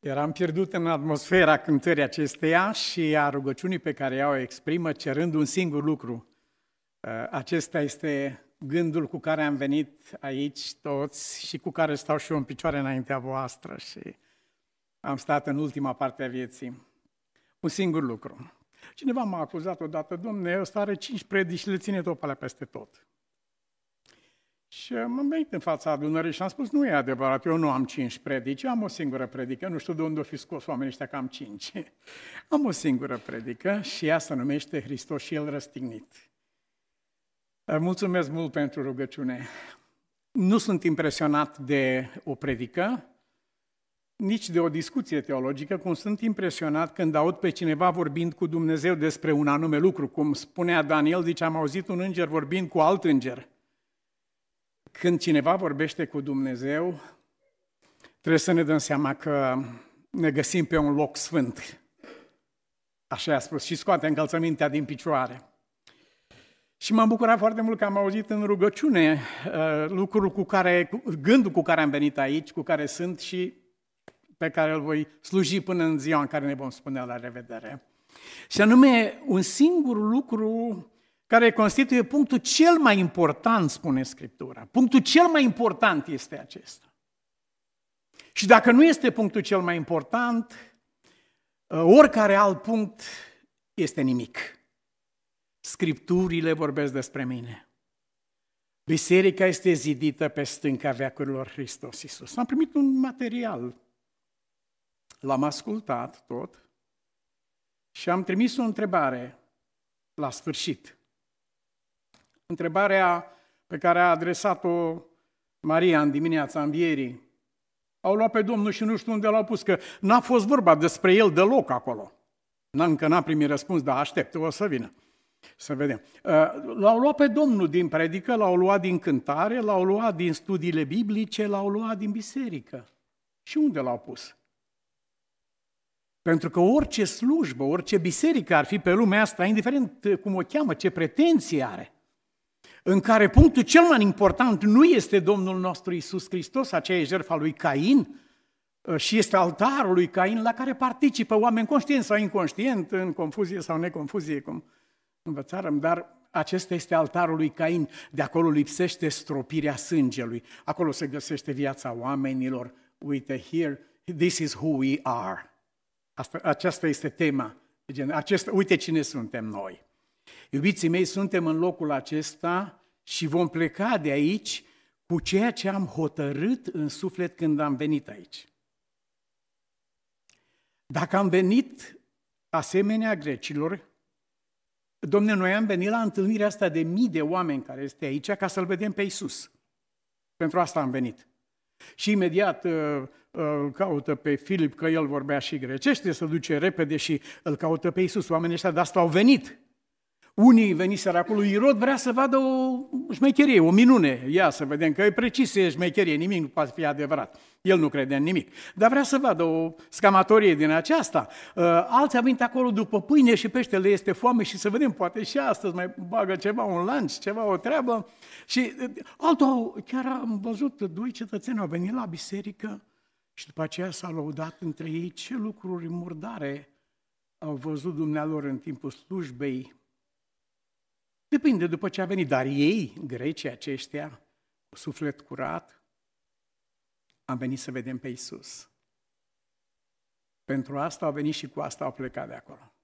Eram pierdut în atmosfera cântării acesteia și a rugăciunii pe care ea o exprimă, cerând un singur lucru. Uh, acesta este gândul cu care am venit aici toți și cu care stau și eu în picioare înaintea voastră și am stat în ultima parte a vieții. Un singur lucru. Cineva m-a acuzat odată, domne, ăsta are cinci predici și le ține topalea peste tot. Și m-am venit în fața adunării și am spus, nu e adevărat, eu nu am cinci predici, am o singură predică, nu știu de unde o fi scos oamenii ăștia că am cinci. am o singură predică și ea se numește Hristos și El răstignit. Mulțumesc mult pentru rugăciune. Nu sunt impresionat de o predică, nici de o discuție teologică, cum sunt impresionat când aud pe cineva vorbind cu Dumnezeu despre un anume lucru. Cum spunea Daniel, zice, am auzit un înger vorbind cu alt înger. Când cineva vorbește cu Dumnezeu, trebuie să ne dăm seama că ne găsim pe un loc sfânt. Așa a spus, și scoate încălțămintea din picioare. Și m-am bucurat foarte mult că am auzit în rugăciune uh, lucrul cu care, gândul cu care am venit aici, cu care sunt și pe care îl voi sluji până în ziua în care ne vom spune la revedere. Și anume, un singur lucru care constituie punctul cel mai important, spune Scriptura. Punctul cel mai important este acesta. Și dacă nu este punctul cel mai important, uh, oricare alt punct este nimic. Scripturile vorbesc despre mine. Biserica este zidită pe stânca veacurilor Hristos Iisus. Am primit un material, l-am ascultat tot și am trimis o întrebare la sfârșit. Întrebarea pe care a adresat-o Maria în dimineața învierii. Au luat pe Domnul și nu știu unde l-au pus, că n-a fost vorba despre el deloc acolo. N-a, încă n-a primit răspuns, dar aștept, o să vină. Să vedem. Uh, l-au luat pe Domnul din predică, l-au luat din cântare, l-au luat din studiile biblice, l-au luat din biserică. Și unde l-au pus? Pentru că orice slujbă, orice biserică ar fi pe lumea asta, indiferent cum o cheamă, ce pretenții are, în care punctul cel mai important nu este Domnul nostru Isus Hristos, aceea e jertfa lui Cain, uh, și este altarul lui Cain la care participă oameni conștient sau inconștient, în confuzie sau neconfuzie, cum învățarăm, dar acesta este altarul lui Cain, de acolo lipsește stropirea sângelui, acolo se găsește viața oamenilor. Uite, here, this is who we are. Asta, aceasta este tema. Acesta, uite cine suntem noi. Iubiții mei, suntem în locul acesta și vom pleca de aici cu ceea ce am hotărât în suflet când am venit aici. Dacă am venit asemenea grecilor, Domne, noi am venit la întâlnirea asta de mii de oameni care este aici ca să-L vedem pe Isus. Pentru asta am venit. Și imediat uh, uh, îl caută pe Filip, că el vorbea și grecește, să duce repede și îl caută pe Isus. Oamenii ăștia de asta au venit. Unii veniseră acolo, Irod vrea să vadă o șmecherie, o minune. Ia să vedem că e precis e șmecherie, nimic nu poate fi adevărat. El nu crede în nimic. Dar vrea să vadă o scamatorie din aceasta. Uh, alții au venit acolo după pâine și peștele este foame și să vedem, poate și astăzi mai bagă ceva, un lunch, ceva, o treabă. Și uh, altul, chiar am văzut, doi cetățeni au venit la biserică și după aceea s-au lăudat între ei ce lucruri murdare au văzut dumnealor în timpul slujbei Depinde după ce a venit, dar ei, grecii aceștia, cu suflet curat, am venit să vedem pe Isus. Pentru asta au venit și cu asta au plecat de acolo.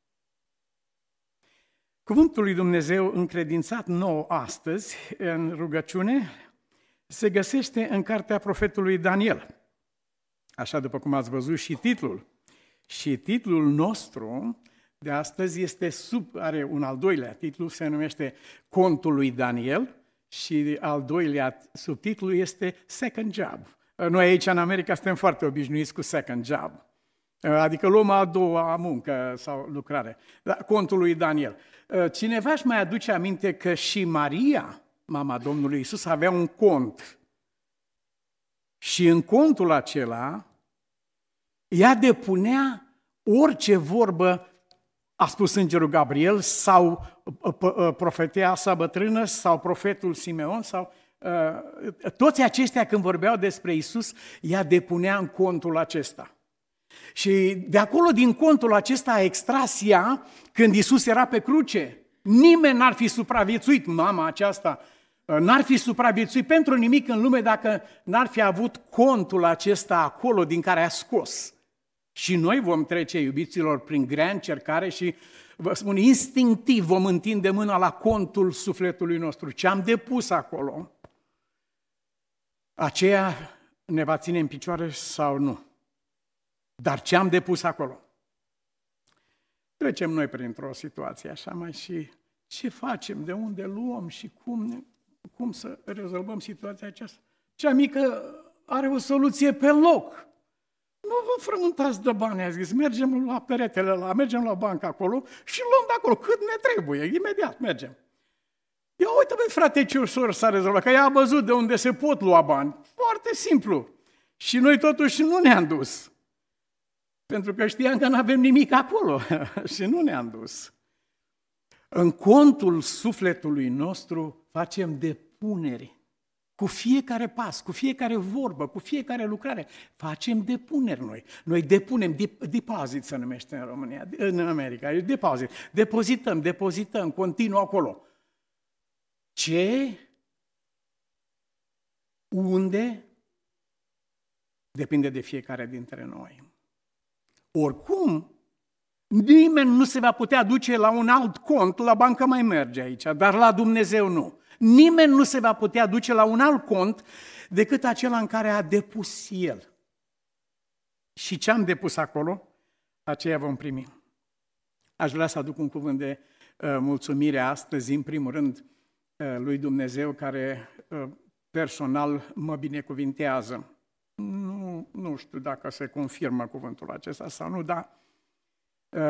Cuvântul lui Dumnezeu încredințat nou astăzi în rugăciune se găsește în cartea profetului Daniel. Așa după cum ați văzut și titlul. Și titlul nostru de astăzi este sub, are un al doilea titlu, se numește Contul lui Daniel și al doilea subtitlu este Second Job. Noi aici în America suntem foarte obișnuiți cu second job. Adică luăm a doua muncă sau lucrare. Contul lui Daniel. Cineva își mai aduce aminte că și Maria, mama Domnului Isus, avea un cont. Și în contul acela, ea depunea orice vorbă a spus îngerul Gabriel sau uh, uh, profetea sa bătrână sau profetul Simeon sau uh, toți aceștia când vorbeau despre Isus, ea depunea în contul acesta. Și de acolo, din contul acesta, a extras ea când Isus era pe cruce. Nimeni n-ar fi supraviețuit, mama aceasta, n-ar fi supraviețuit pentru nimic în lume dacă n-ar fi avut contul acesta acolo din care a scos. Și noi vom trece, iubiților, prin grea încercare și, vă spun, instinctiv vom întinde mâna la contul sufletului nostru. Ce am depus acolo, aceea ne va ține în picioare sau nu. Dar ce am depus acolo? Trecem noi printr-o situație așa mai și ce facem, de unde luăm și cum, cum să rezolvăm situația aceasta. Cea mică are o soluție pe loc. Nu vă frământați de bani, a zis, mergem la peretele la, mergem la bancă acolo și luăm de acolo cât ne trebuie, imediat mergem. Ia uite, băi, frate, ce ușor s-a rezolvat, că ea a văzut de unde se pot lua bani. Foarte simplu. Și noi totuși nu ne-am dus. Pentru că știam că nu avem nimic acolo și nu ne-am dus. În contul sufletului nostru facem depuneri. Cu fiecare pas, cu fiecare vorbă, cu fiecare lucrare, facem depuneri noi. Noi depunem, deposit se numește în România, în America, e deposit. Depozităm, depozităm, continuu acolo. Ce? Unde? Depinde de fiecare dintre noi. Oricum, nimeni nu se va putea duce la un alt cont, la bancă mai merge aici, dar la Dumnezeu nu. Nimeni nu se va putea duce la un alt cont decât acela în care a depus el. Și ce am depus acolo, aceea vom primi. Aș vrea să aduc un cuvânt de uh, mulțumire astăzi, în primul rând, uh, lui Dumnezeu, care uh, personal mă binecuvintează. Nu, nu știu dacă se confirmă cuvântul acesta sau nu, dar uh,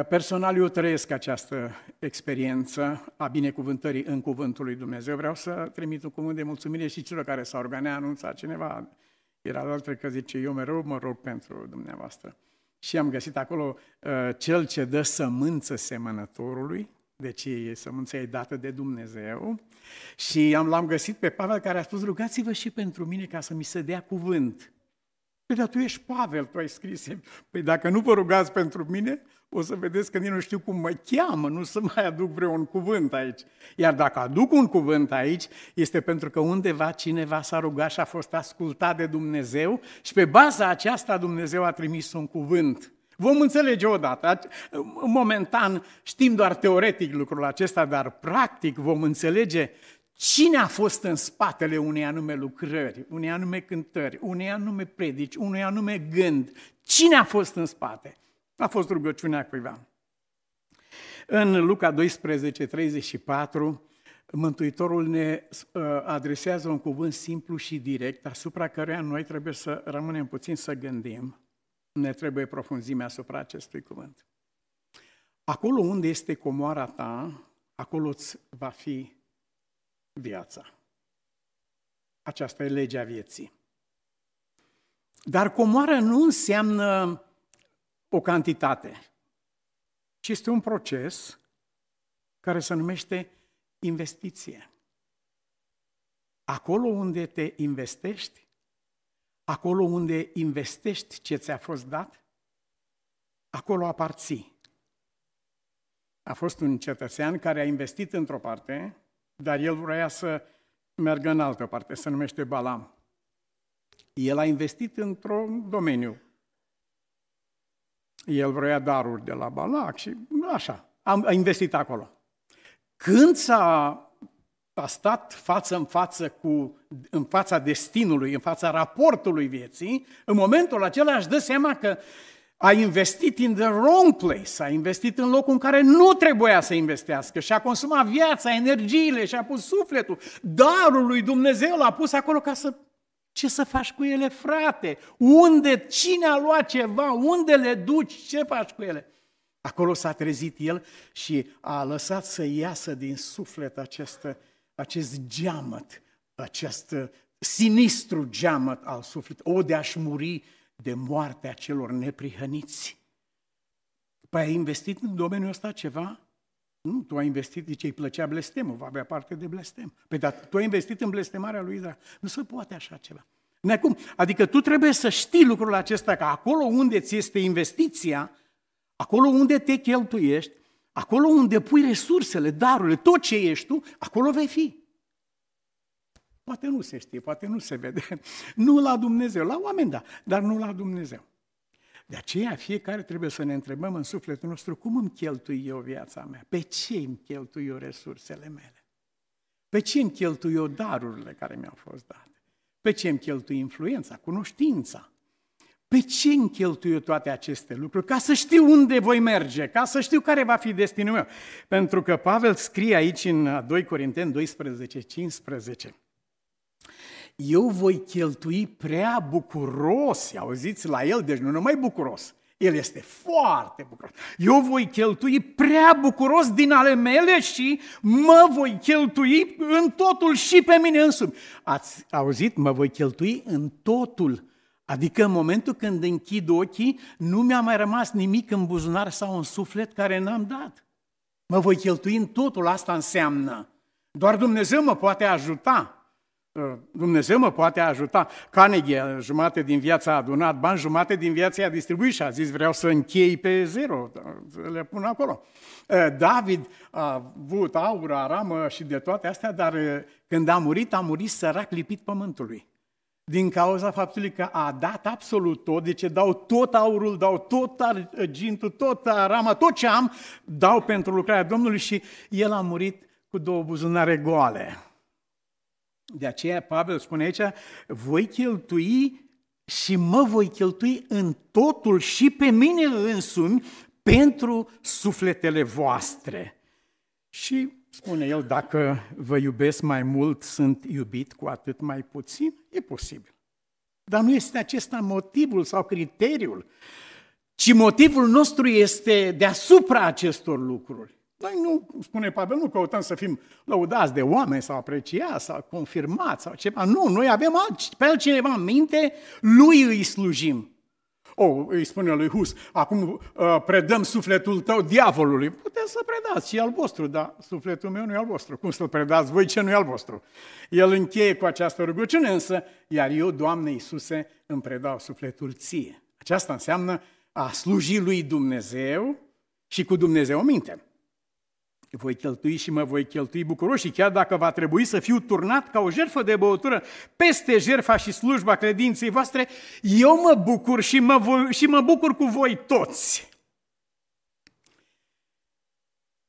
personal eu trăiesc această experiență a binecuvântării în cuvântul lui Dumnezeu. Vreau să trimit un cuvânt de mulțumire și celor care s-au rugat, ne-a anunțat cineva, era altă că zice, eu mereu mă rog pentru dumneavoastră. Și am găsit acolo uh, cel ce dă sămânță semănătorului, deci e sămânța e dată de Dumnezeu. Și am, l-am găsit pe Pavel care a spus, rugați-vă și pentru mine ca să mi se dea cuvânt. Păi, dar tu ești Pavel, tu ai scris. Păi dacă nu vă rugați pentru mine, o să vedeți că nici nu știu cum mă cheamă, nu să mai aduc vreun cuvânt aici. Iar dacă aduc un cuvânt aici, este pentru că undeva cineva s-a rugat și a fost ascultat de Dumnezeu și pe baza aceasta Dumnezeu a trimis un cuvânt. Vom înțelege odată. Momentan știm doar teoretic lucrul acesta, dar practic vom înțelege Cine a fost în spatele unei anume lucrări, unei anume cântări, unei anume predici, unui anume gând? Cine a fost în spate? A fost rugăciunea cuiva. În Luca 12, 34, Mântuitorul ne uh, adresează un cuvânt simplu și direct, asupra căruia noi trebuie să rămânem puțin să gândim. Ne trebuie profunzime asupra acestui cuvânt. Acolo unde este comoara ta, acolo îți va fi viața. Aceasta e legea vieții. Dar comoară nu înseamnă o cantitate, ci este un proces care se numește investiție. Acolo unde te investești, acolo unde investești ce ți-a fost dat, acolo aparții. A fost un cetățean care a investit într-o parte dar el vrea să meargă în altă parte, se numește Balam. El a investit într-un domeniu. El vrea daruri de la Balac și așa, a investit acolo. Când s-a a stat față în față cu, în fața destinului, în fața raportului vieții, în momentul acela își dă seama că a investit in the wrong place, a investit în locul în care nu trebuia să investească și a consumat viața, energiile și a pus sufletul. Darul lui Dumnezeu l-a pus acolo ca să... Ce să faci cu ele, frate? Unde? Cine a luat ceva? Unde le duci? Ce faci cu ele? Acolo s-a trezit el și a lăsat să iasă din suflet acest, acest geamăt, acest sinistru geamăt al sufletului. O, de a-și muri de moartea celor neprihăniți. Păi ai investit în domeniul ăsta ceva? Nu, tu ai investit, zice, îi plăcea blestemul, va avea parte de blestem. Păi dar tu ai investit în blestemarea lui Israel. Nu se poate așa ceva. Necum. Adică tu trebuie să știi lucrul acesta, că acolo unde ți este investiția, acolo unde te cheltuiești, acolo unde pui resursele, darurile, tot ce ești tu, acolo vei fi. Poate nu se știe, poate nu se vede. Nu la Dumnezeu, la oameni da, dar nu la Dumnezeu. De aceea fiecare trebuie să ne întrebăm în sufletul nostru cum îmi cheltui eu viața mea, pe ce îmi cheltui eu resursele mele, pe ce îmi cheltui eu darurile care mi-au fost date, pe ce îmi cheltui influența, cunoștința, pe ce îmi cheltui eu toate aceste lucruri? Ca să știu unde voi merge, ca să știu care va fi destinul meu. Pentru că Pavel scrie aici în 2 Corinteni 12, 15, eu voi cheltui prea bucuros, auziți la el, deci nu numai bucuros, el este foarte bucuros. Eu voi cheltui prea bucuros din ale mele și mă voi cheltui în totul și pe mine însumi. Ați auzit? Mă voi cheltui în totul. Adică în momentul când închid ochii, nu mi-a mai rămas nimic în buzunar sau în suflet care n-am dat. Mă voi cheltui în totul, asta înseamnă. Doar Dumnezeu mă poate ajuta. Ă, Dumnezeu mă poate ajuta. Carnegie, jumate din viața a adunat bani, jumate din viața a distribuit și a zis vreau să închei pe zero, le pun acolo. Ă, David a avut aur, aramă și de toate astea, dar ă, când a murit, a murit sărac lipit pământului. Din cauza faptului că a dat absolut tot, deci dau tot aurul, dau tot argintul, tot arama, tot ce am, dau pentru lucrarea Domnului și el a murit cu două buzunare goale. De aceea Pavel spune aici, voi cheltui și mă voi cheltui în totul și pe mine însumi pentru sufletele voastre. Și spune el, dacă vă iubesc mai mult, sunt iubit cu atât mai puțin, e posibil. Dar nu este acesta motivul sau criteriul, ci motivul nostru este deasupra acestor lucruri. Noi nu, spune Pavel, nu căutăm să fim lăudați de oameni sau apreciați sau confirmați sau ceva. Nu, noi avem alt, pe altcineva în minte, lui îi slujim. O, oh, îi spune lui Hus, acum uh, predăm sufletul tău diavolului. Puteți să predați, și al vostru, dar sufletul meu nu e al vostru. Cum să-l predați voi ce nu e al vostru? El încheie cu această rugăciune însă, iar eu, Doamne Iisuse, îmi predau sufletul ție. Aceasta înseamnă a sluji lui Dumnezeu și cu Dumnezeu minte voi cheltui și mă voi cheltui bucuros și chiar dacă va trebui să fiu turnat ca o jertfă de băutură peste jertfa și slujba credinței voastre, eu mă bucur și mă, voi, și mă bucur cu voi toți.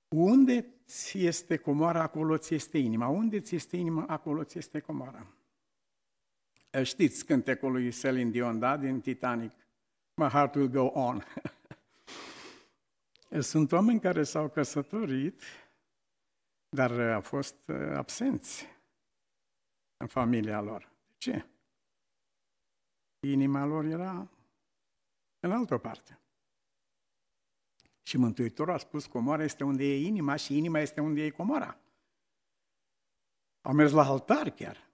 Unde ți este comoara, acolo ți este inima. Unde ți este inima, acolo ți este comoara. Știți cântecul lui Celine Dion, da, din Titanic? My heart will go on. Sunt oameni care s-au căsătorit, dar au fost uh, absenți în familia lor. De ce? Inima lor era în altă parte. Și Mântuitorul a spus, comoara este unde e inima și inima este unde e comora. Au mers la altar chiar.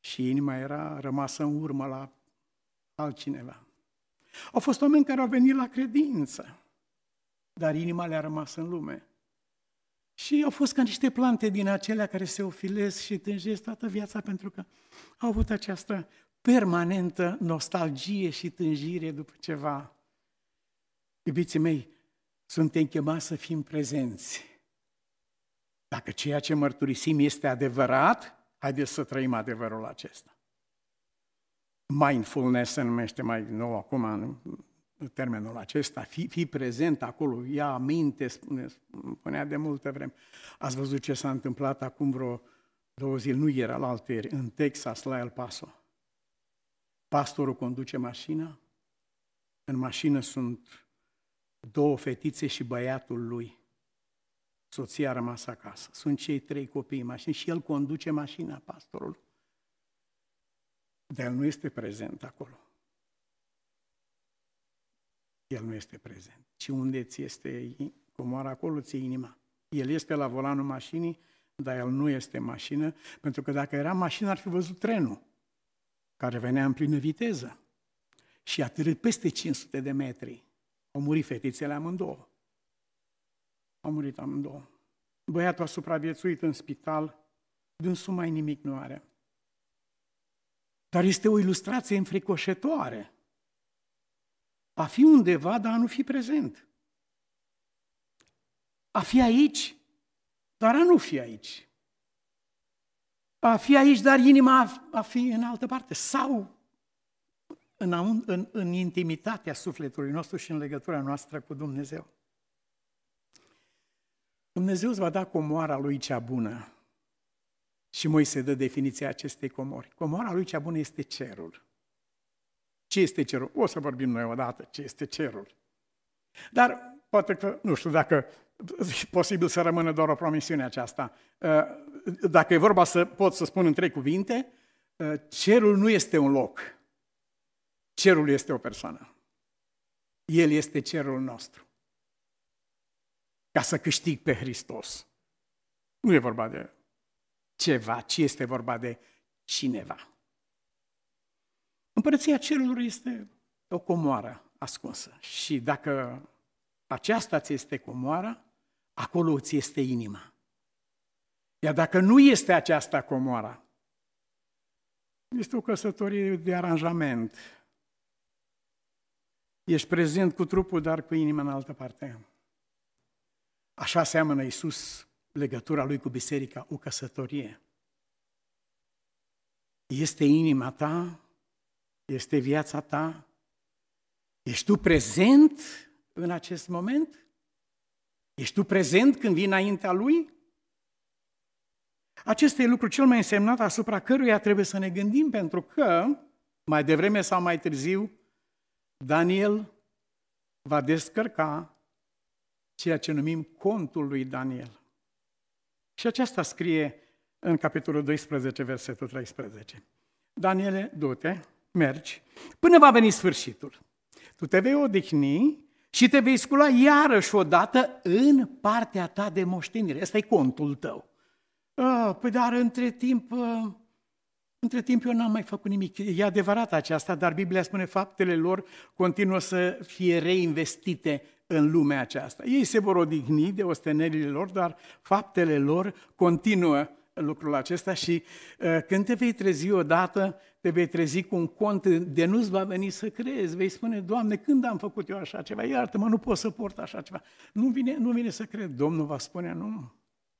Și inima era rămasă în urmă la altcineva. Au fost oameni care au venit la credință dar inima le-a rămas în lume. Și au fost ca niște plante din acelea care se ofilez și tânjesc toată viața pentru că au avut această permanentă nostalgie și tânjire după ceva. Iubiții mei, suntem chemați să fim prezenți. Dacă ceea ce mărturisim este adevărat, haideți să trăim adevărul acesta. Mindfulness se numește mai nou acum, termenul acesta, fi, fi prezent acolo, ia aminte, spune, spunea de multă vreme. Ați văzut ce s-a întâmplat acum vreo două zile, nu era la alteri, în Texas, la El Paso. Pastorul conduce mașina, în mașină sunt două fetițe și băiatul lui. Soția a rămas acasă. Sunt cei trei copii în mașină și el conduce mașina, pastorul. Dar el nu este prezent acolo. El nu este prezent. Ci unde ți este comoara, acolo ți inima. El este la volanul mașinii, dar el nu este mașină, pentru că dacă era mașină ar fi văzut trenul, care venea în plină viteză. Și a târât peste 500 de metri. Au murit fetițele amândouă. Au murit amândouă. Băiatul a supraviețuit în spital, dânsul mai nimic nu are. Dar este o ilustrație înfricoșătoare. A fi undeva, dar a nu fi prezent. A fi aici, dar a nu fi aici. A fi aici, dar inima a fi în altă parte. Sau în, în, în intimitatea sufletului nostru și în legătura noastră cu Dumnezeu. Dumnezeu îți va da comoara lui cea bună. Și Moise dă definiția acestei comori. Comoara lui cea bună este cerul. Ce este cerul? O să vorbim noi odată ce este cerul. Dar poate că, nu știu dacă e posibil să rămână doar o promisiune aceasta. Uh, dacă e vorba să pot să spun în trei cuvinte, uh, cerul nu este un loc. Cerul este o persoană. El este cerul nostru. Ca să câștig pe Hristos. Nu e vorba de ceva, ci este vorba de cineva. Împărăția cerurilor este o comoară ascunsă. Și dacă aceasta ți este comoara, acolo ți este inima. Iar dacă nu este aceasta comoara, este o căsătorie de aranjament. Ești prezent cu trupul, dar cu inima în altă parte. Așa seamănă Iisus legătura lui cu biserica, o căsătorie. Este inima ta, este viața ta, ești tu prezent în acest moment? Ești tu prezent când vii înaintea Lui? Acesta e lucru cel mai însemnat asupra căruia trebuie să ne gândim, pentru că, mai devreme sau mai târziu, Daniel va descărca ceea ce numim contul lui Daniel. Și aceasta scrie în capitolul 12, versetul 13. Daniele, du-te, mergi, până va veni sfârșitul. Tu te vei odihni și te vei scula iarăși odată în partea ta de moștenire. Asta e contul tău. Ah, păi dar între timp, uh, între timp eu n-am mai făcut nimic. E adevărat aceasta, dar Biblia spune faptele lor continuă să fie reinvestite în lumea aceasta. Ei se vor odihni de ostenerile lor, dar faptele lor continuă lucrul acesta și uh, când te vei trezi odată, te vei trezi cu un cont de nu-ți va veni să crezi. Vei spune, Doamne, când am făcut eu așa ceva? Iartă-mă, nu pot să port așa ceva. Nu vine, nu vine să cred. Domnul va spune, nu,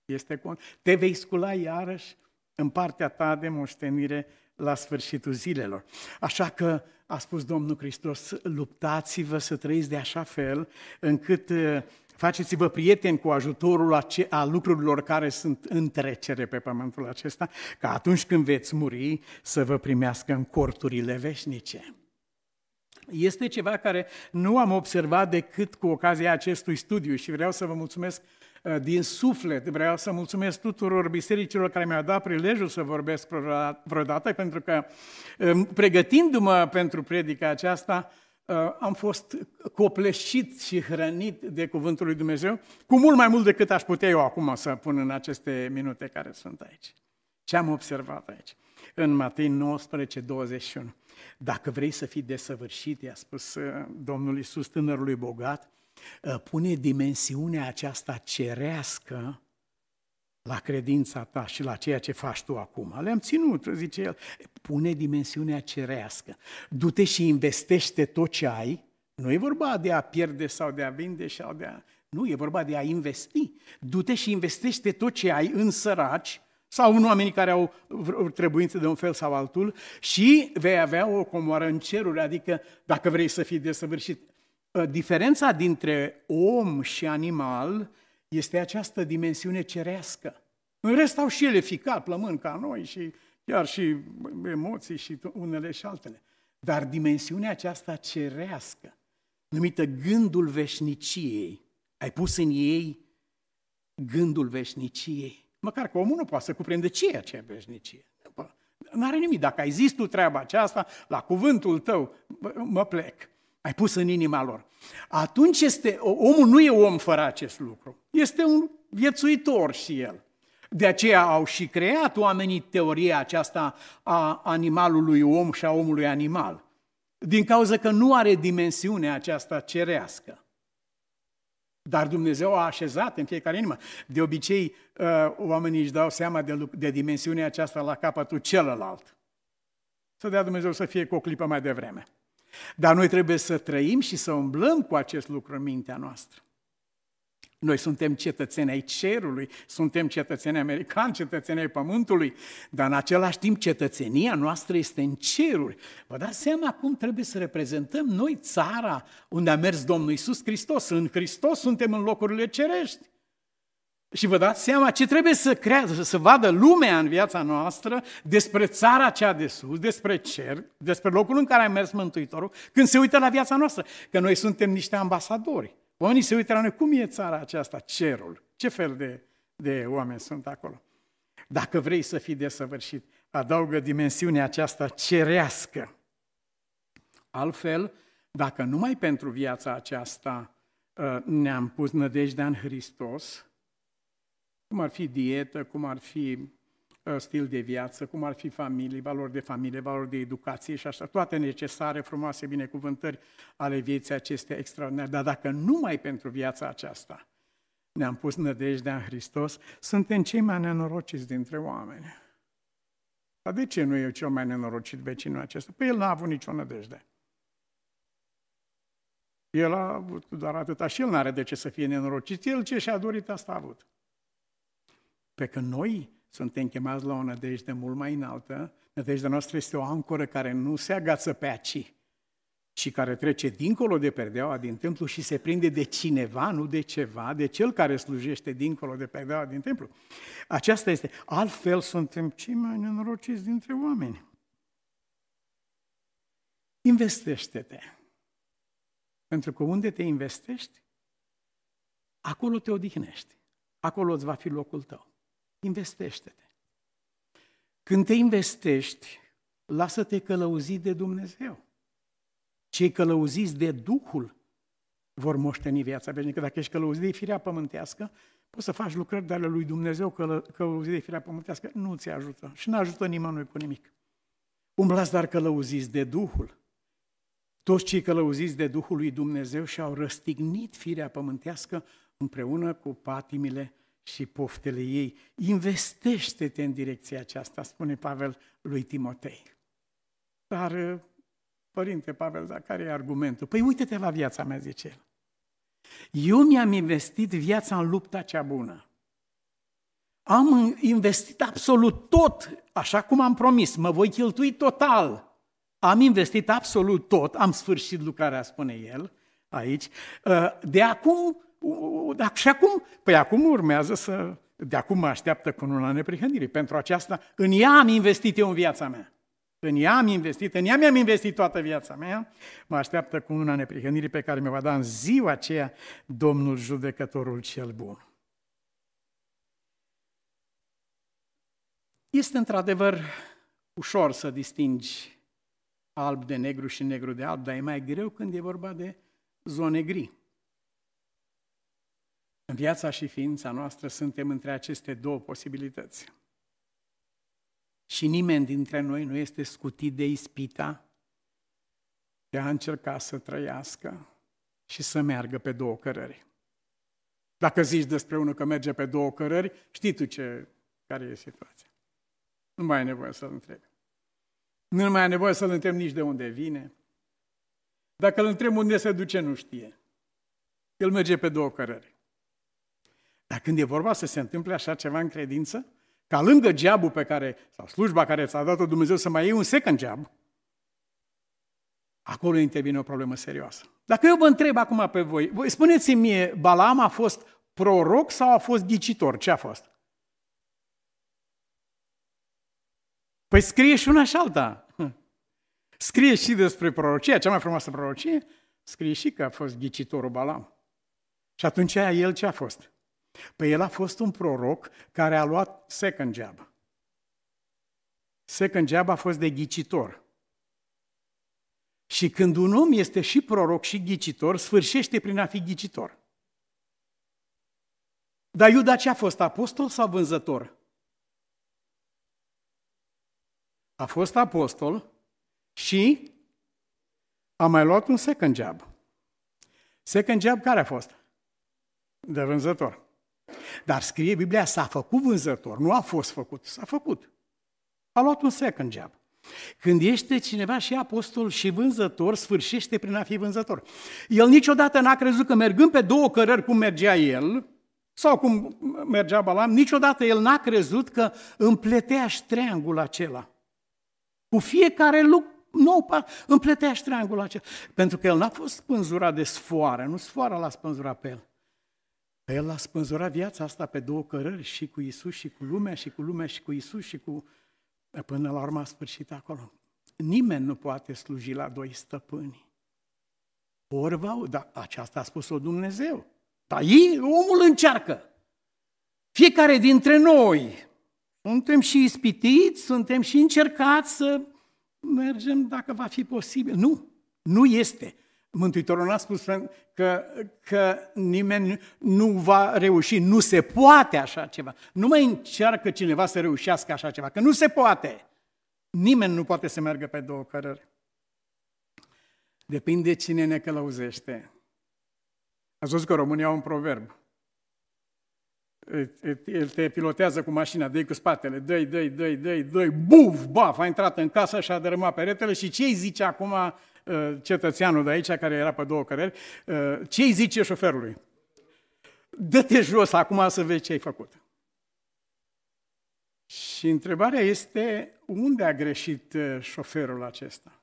este cont. Te vei scula iarăși în partea ta de moștenire la sfârșitul zilelor. Așa că a spus Domnul Hristos, luptați-vă să trăiți de așa fel încât uh, faceți-vă prieteni cu ajutorul a, ce, a lucrurilor care sunt în trecere pe pământul acesta, ca atunci când veți muri să vă primească în corturile veșnice. Este ceva care nu am observat decât cu ocazia acestui studiu și vreau să vă mulțumesc Uh, din suflet vreau să mulțumesc tuturor bisericilor care mi-au dat prilejul să vorbesc vreodată, pentru că um, pregătindu-mă pentru predica aceasta, uh, am fost copleșit și hrănit de Cuvântul lui Dumnezeu, cu mult mai mult decât aș putea eu acum să pun în aceste minute care sunt aici. Ce am observat aici? În Matei 19, 21. Dacă vrei să fii desăvârșit, i-a spus uh, Domnul Iisus tânărului bogat, Uh, pune dimensiunea aceasta cerească la credința ta și la ceea ce faci tu acum. Le-am ținut, zice el. Pune dimensiunea cerească. Du-te și investește tot ce ai. Nu e vorba de a pierde sau de a vinde sau de a... Nu, e vorba de a investi. Du-te și investește tot ce ai în săraci sau în oamenii care au trebuințe de un fel sau altul și vei avea o comoară în ceruri, adică dacă vrei să fii desăvârșit. Ă, diferența dintre om și animal este această dimensiune cerească. În rest au și ele ficat, plămân ca noi și chiar și emoții și unele și altele. Dar dimensiunea aceasta cerească, numită gândul veșniciei, ai pus în ei gândul veșniciei. Măcar că omul nu poate să cuprinde ceea ce e veșnicie. Nu are nimic. Dacă ai zis tu treaba aceasta, la cuvântul tău, mă plec ai pus în inima lor. Atunci este, omul nu e om fără acest lucru. Este un viețuitor și el. De aceea au și creat oamenii teoria aceasta a animalului om și a omului animal. Din cauza că nu are dimensiunea aceasta cerească. Dar Dumnezeu a așezat în fiecare inimă. De obicei, uh, oamenii își dau seama de, de dimensiunea aceasta la capătul celălalt. Să dea Dumnezeu să fie cu o clipă mai devreme. Dar noi trebuie să trăim și să umblăm cu acest lucru în mintea noastră. Noi suntem cetățeni ai cerului, suntem cetățeni americani, cetățeni ai pământului, dar în același timp cetățenia noastră este în ceruri. Vă dați seama cum trebuie să reprezentăm noi țara unde a mers Domnul Isus Hristos. În Hristos suntem în locurile cerești. Și vă dați seama ce trebuie să creadă, să vadă lumea în viața noastră despre țara cea de sus, despre cer, despre locul în care a mers Mântuitorul, când se uită la viața noastră. Că noi suntem niște ambasadori. Oamenii se uită la noi, cum e țara aceasta, cerul? Ce fel de, de oameni sunt acolo? Dacă vrei să fii desăvârșit, adaugă dimensiunea aceasta cerească. Altfel, dacă numai pentru viața aceasta uh, ne-am pus nădejdea în Hristos, cum ar fi dietă, cum ar fi uh, stil de viață, cum ar fi familie, valori de familie, valori de educație și așa, toate necesare, frumoase binecuvântări ale vieții acestea extraordinare. Dar dacă numai pentru viața aceasta ne-am pus nădejdea în Hristos, suntem cei mai nenorociți dintre oameni. Dar de ce nu e cel mai nenorocit vecinul acesta? Păi el n-a avut nicio nădejde. El a avut doar atâta și el n-are de ce să fie nenorocit. El ce și-a dorit, asta a avut. Pe că noi suntem chemați la o nădejde mult mai înaltă, nădejdea noastră este o ancoră care nu se agață pe aici, ci care trece dincolo de perdeaua din templu și se prinde de cineva, nu de ceva, de cel care slujește dincolo de perdeaua din templu. Aceasta este. Altfel suntem cei mai nenorociți dintre oameni. Investește-te. Pentru că unde te investești, acolo te odihnești. Acolo îți va fi locul tău. Investește-te. Când te investești, lasă-te călăuzit de Dumnezeu. Cei călăuziți de Duhul vor moșteni viața veșnică. Dacă ești călăuzit de firea pământească, poți să faci lucrări de ale lui Dumnezeu călă, călăuzit de firea pământească. Nu ți ajută și nu ajută nimănui cu nimic. Umblați dar călăuziți de Duhul. Toți cei călăuziți de Duhul lui Dumnezeu și-au răstignit firea pământească împreună cu patimile și poftele ei. Investește-te în direcția aceasta, spune Pavel lui Timotei. Dar, părinte Pavel, dar care e argumentul? Păi uite-te la viața mea, zice el. Eu mi-am investit viața în lupta cea bună. Am investit absolut tot, așa cum am promis, mă voi cheltui total. Am investit absolut tot, am sfârșit lucrarea, spune el aici. De acum dar și acum, păi acum urmează să, de acum mă așteaptă cu la neprihănire. Pentru aceasta, în ea am investit eu în viața mea. În ea am investit, în ea mi-am investit toată viața mea, mă așteaptă cu una neprihănire pe care mi-o va da în ziua aceea Domnul Judecătorul cel Bun. Este într-adevăr ușor să distingi alb de negru și negru de alb, dar e mai greu când e vorba de zone gri. În viața și ființa noastră suntem între aceste două posibilități. Și nimeni dintre noi nu este scutit de ispita de a încerca să trăiască și să meargă pe două cărări. Dacă zici despre unul că merge pe două cărări, știi tu ce, care e situația. Nu mai ai nevoie să-l întrebi. Nu mai ai nevoie să-l întrebi nici de unde vine. Dacă îl întrebi unde se duce, nu știe. El merge pe două cărări. Dar când e vorba să se întâmple așa ceva în credință, ca lângă geabul pe care, sau slujba care ți-a dat-o Dumnezeu să mai iei un second geab, acolo intervine o problemă serioasă. Dacă eu vă întreb acum pe voi, voi spuneți-mi mie, Balam a fost proroc sau a fost ghicitor? Ce a fost? Păi scrie și una și alta. Scrie și despre prorocie, cea mai frumoasă prorocie, scrie și că a fost ghicitorul Balam. Și atunci el ce a fost? Păi el a fost un proroc care a luat second job. Second job a fost de ghicitor. Și când un om este și proroc și ghicitor, sfârșește prin a fi ghicitor. Dar Iuda ce a fost, apostol sau vânzător? A fost apostol și a mai luat un second job. Second job care a fost? De vânzător. Dar scrie Biblia, s-a făcut vânzător, nu a fost făcut, s-a făcut. A luat un second job. Când este cineva și apostol și vânzător, sfârșește prin a fi vânzător. El niciodată n-a crezut că mergând pe două cărări cum mergea el, sau cum mergea Balam, niciodată el n-a crezut că împletea triangul acela. Cu fiecare lucru nou împletea triangul acela. Pentru că el n-a fost spânzurat de sfoară, nu sfoara l-a spânzurat pe el. Pe el l-a spânzurat viața asta pe două cărări, și cu Isus și cu lumea, și cu lumea și cu Isus și cu... Până la urmă a sfârșit acolo. Nimeni nu poate sluji la doi stăpâni. Ori va, dar aceasta a spus-o Dumnezeu. Dar ei, omul încearcă. Fiecare dintre noi suntem și ispitiți, suntem și încercați să mergem dacă va fi posibil. Nu, nu este. Mântuitorul n-a spus că, că nimeni nu va reuși, nu se poate așa ceva. Nu mai încearcă cineva să reușească așa ceva, că nu se poate. Nimeni nu poate să meargă pe două cărări. Depinde cine ne călăuzește. Ați văzut că România au un proverb. El te pilotează cu mașina, dă cu spatele, dă-i, dă-i, dă-i, dă-i, dă buf, baf, a intrat în casă și a dărâmat peretele și ce îi zice acum uh, cetățeanul de aici, care era pe două căreri, uh, ce îi zice șoferului? Dă-te jos acum să vezi ce ai făcut. Și întrebarea este, unde a greșit uh, șoferul acesta?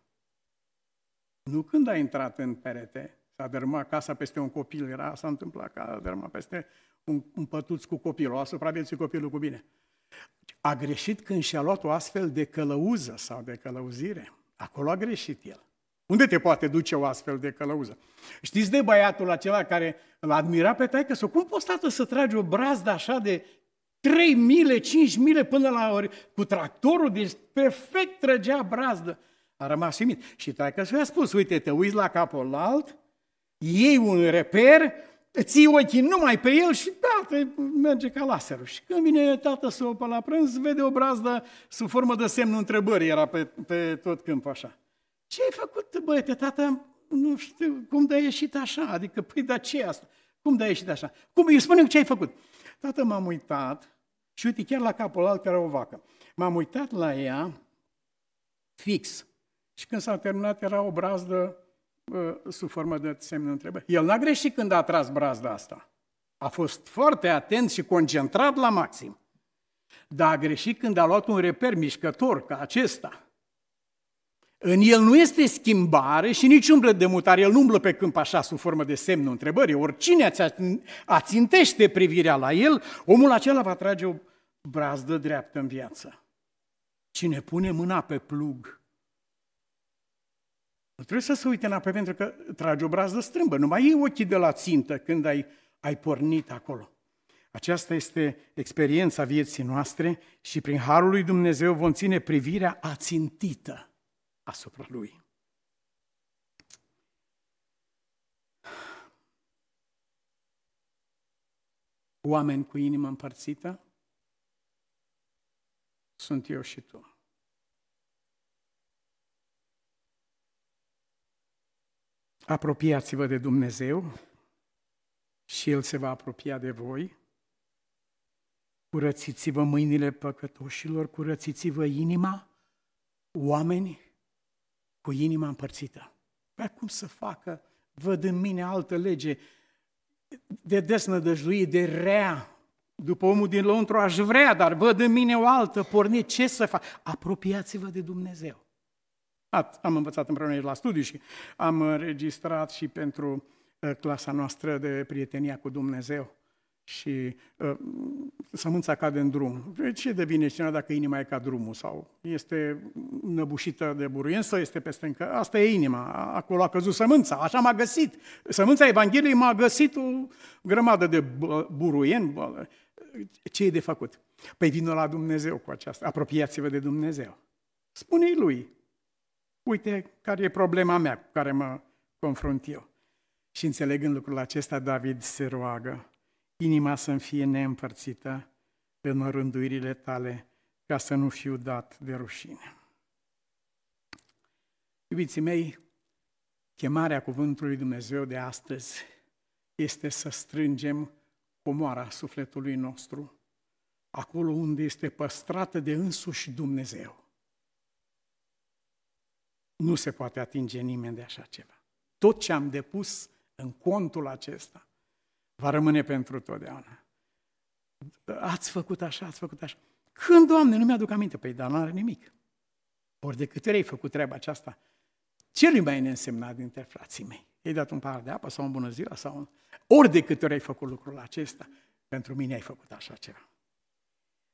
Nu când a intrat în perete, S-a dărâmat casa peste un copil, era, s-a întâmplat că a dărâmat peste un, un pătuț cu copilul, a supraviețuit copilul cu bine. A greșit când și-a luat o astfel de călăuză sau de călăuzire. Acolo a greșit el. Unde te poate duce o astfel de călăuză? Știți de băiatul acela care îl admira pe taică sau cum poți tată să tragi o brazdă așa de 3 mile, 5 mile până la ori cu tractorul, deci perfect trăgea brazdă. A rămas uimit. Și taică și a spus, uite, te uiți la capul alt iei un reper, ții ochii numai pe el și tată merge ca laserul. Și când vine tată să o la prânz, vede o brazdă sub formă de semnul întrebării, era pe, pe tot câmpul așa. Ce ai făcut, băiete, tată? Nu știu, cum de-ai ieșit așa? Adică, păi, dar ce asta? Cum de-ai ieșit așa? Cum, îi spune ce ai făcut. Tată, m-am uitat și uite, chiar la capul alt care era o vacă. M-am uitat la ea fix. Și când s-a terminat, era o brazdă sub formă de semnul întrebări. El n-a greșit când a tras brazda asta. A fost foarte atent și concentrat la maxim. Dar a greșit când a luat un reper mișcător ca acesta. În el nu este schimbare și nici umblă de mutare. El nu umblă pe câmp așa sub formă de semnul întrebării. Oricine ațintește privirea la el, omul acela va trage o brazdă dreaptă în viață. Cine pune mâna pe plug nu trebuie să se uite înapoi pentru că trage o brazdă strâmbă. Nu mai iei ochii de la țintă când ai, ai pornit acolo. Aceasta este experiența vieții noastre și prin Harul lui Dumnezeu vom ține privirea ațintită asupra Lui. Oameni cu inimă împărțită sunt eu și tu. Apropiați-vă de Dumnezeu și El se va apropia de voi. Curățiți-vă mâinile păcătoșilor, curățiți-vă inima, oameni cu inima împărțită. Păi cum să facă, văd în mine altă lege de desnădăjduie, de rea, după omul din lăuntru aș vrea, dar văd în mine o altă pornire, ce să fac? Apropiați-vă de Dumnezeu. Am învățat împreună la studiu și am înregistrat și pentru uh, clasa noastră de prietenia cu Dumnezeu. Și uh, sămânța cade în drum. Ce devine cineva dacă inima e ca drumul? Sau este năbușită de buruien sau este peste încă? Asta e inima, acolo a căzut sămânța, așa m-a găsit. Sămânța Evangheliei m-a găsit o grămadă de buruien. Ce e de făcut? Păi vină la Dumnezeu cu aceasta, apropiați-vă de Dumnezeu. Spune-i lui, uite care e problema mea cu care mă confrunt eu. Și înțelegând lucrul acesta, David se roagă, inima să-mi fie neîmpărțită în rânduirile tale, ca să nu fiu dat de rușine. Iubiții mei, chemarea Cuvântului Dumnezeu de astăzi este să strângem comoara sufletului nostru, acolo unde este păstrată de însuși Dumnezeu. Nu se poate atinge nimeni de așa ceva. Tot ce am depus în contul acesta va rămâne pentru totdeauna. Ați făcut așa, ați făcut așa. Când, Doamne, nu mi-aduc aminte? Păi, dar nu are nimic. Ori de câte ori ai făcut treaba aceasta, ce mai neînsemnat dintre frații mei? ai dat un par de apă sau un bună ziua sau un... Ori de câte ori ai făcut lucrul acesta, pentru mine ai făcut așa ceva.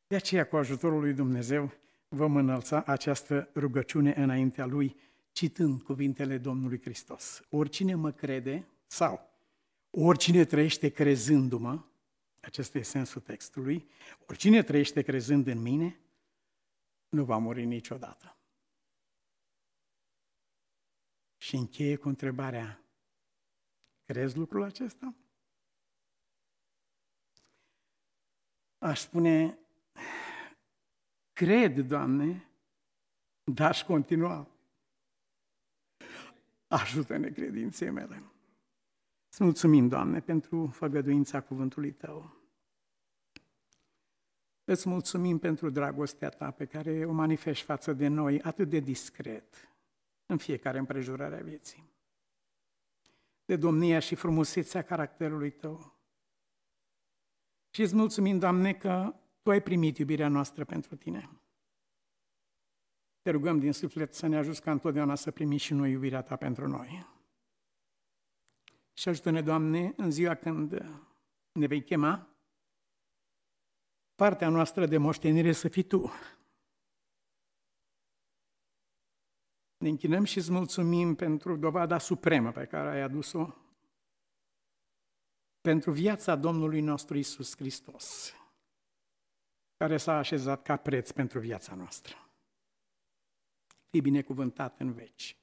De aceea, cu ajutorul lui Dumnezeu, vom înălța această rugăciune înaintea Lui, citând cuvintele Domnului Hristos. Oricine mă crede, sau oricine trăiește crezându-mă, acesta e sensul textului, oricine trăiește crezând în mine, nu va muri niciodată. Și încheie cu întrebarea, crezi lucrul acesta? Aș spune, cred, Doamne, dar aș continua. Ajută-ne credinței mele. Să mulțumim, Doamne, pentru făgăduința cuvântului Tău. Îți mulțumim pentru dragostea Ta pe care o manifesti față de noi atât de discret în fiecare împrejurare a vieții. De domnia și frumusețea caracterului Tău. Și îți mulțumim, Doamne, că Tu ai primit iubirea noastră pentru Tine. Te rugăm din suflet să ne ajuți ca întotdeauna să primim și noi iubirea Ta pentru noi. Și ajută-ne, Doamne, în ziua când ne vei chema, partea noastră de moștenire să fii Tu. Ne închinăm și îți mulțumim pentru dovada supremă pe care ai adus-o pentru viața Domnului nostru Isus Hristos, care s-a așezat ca preț pentru viața noastră. Fii binecuvântat în veci.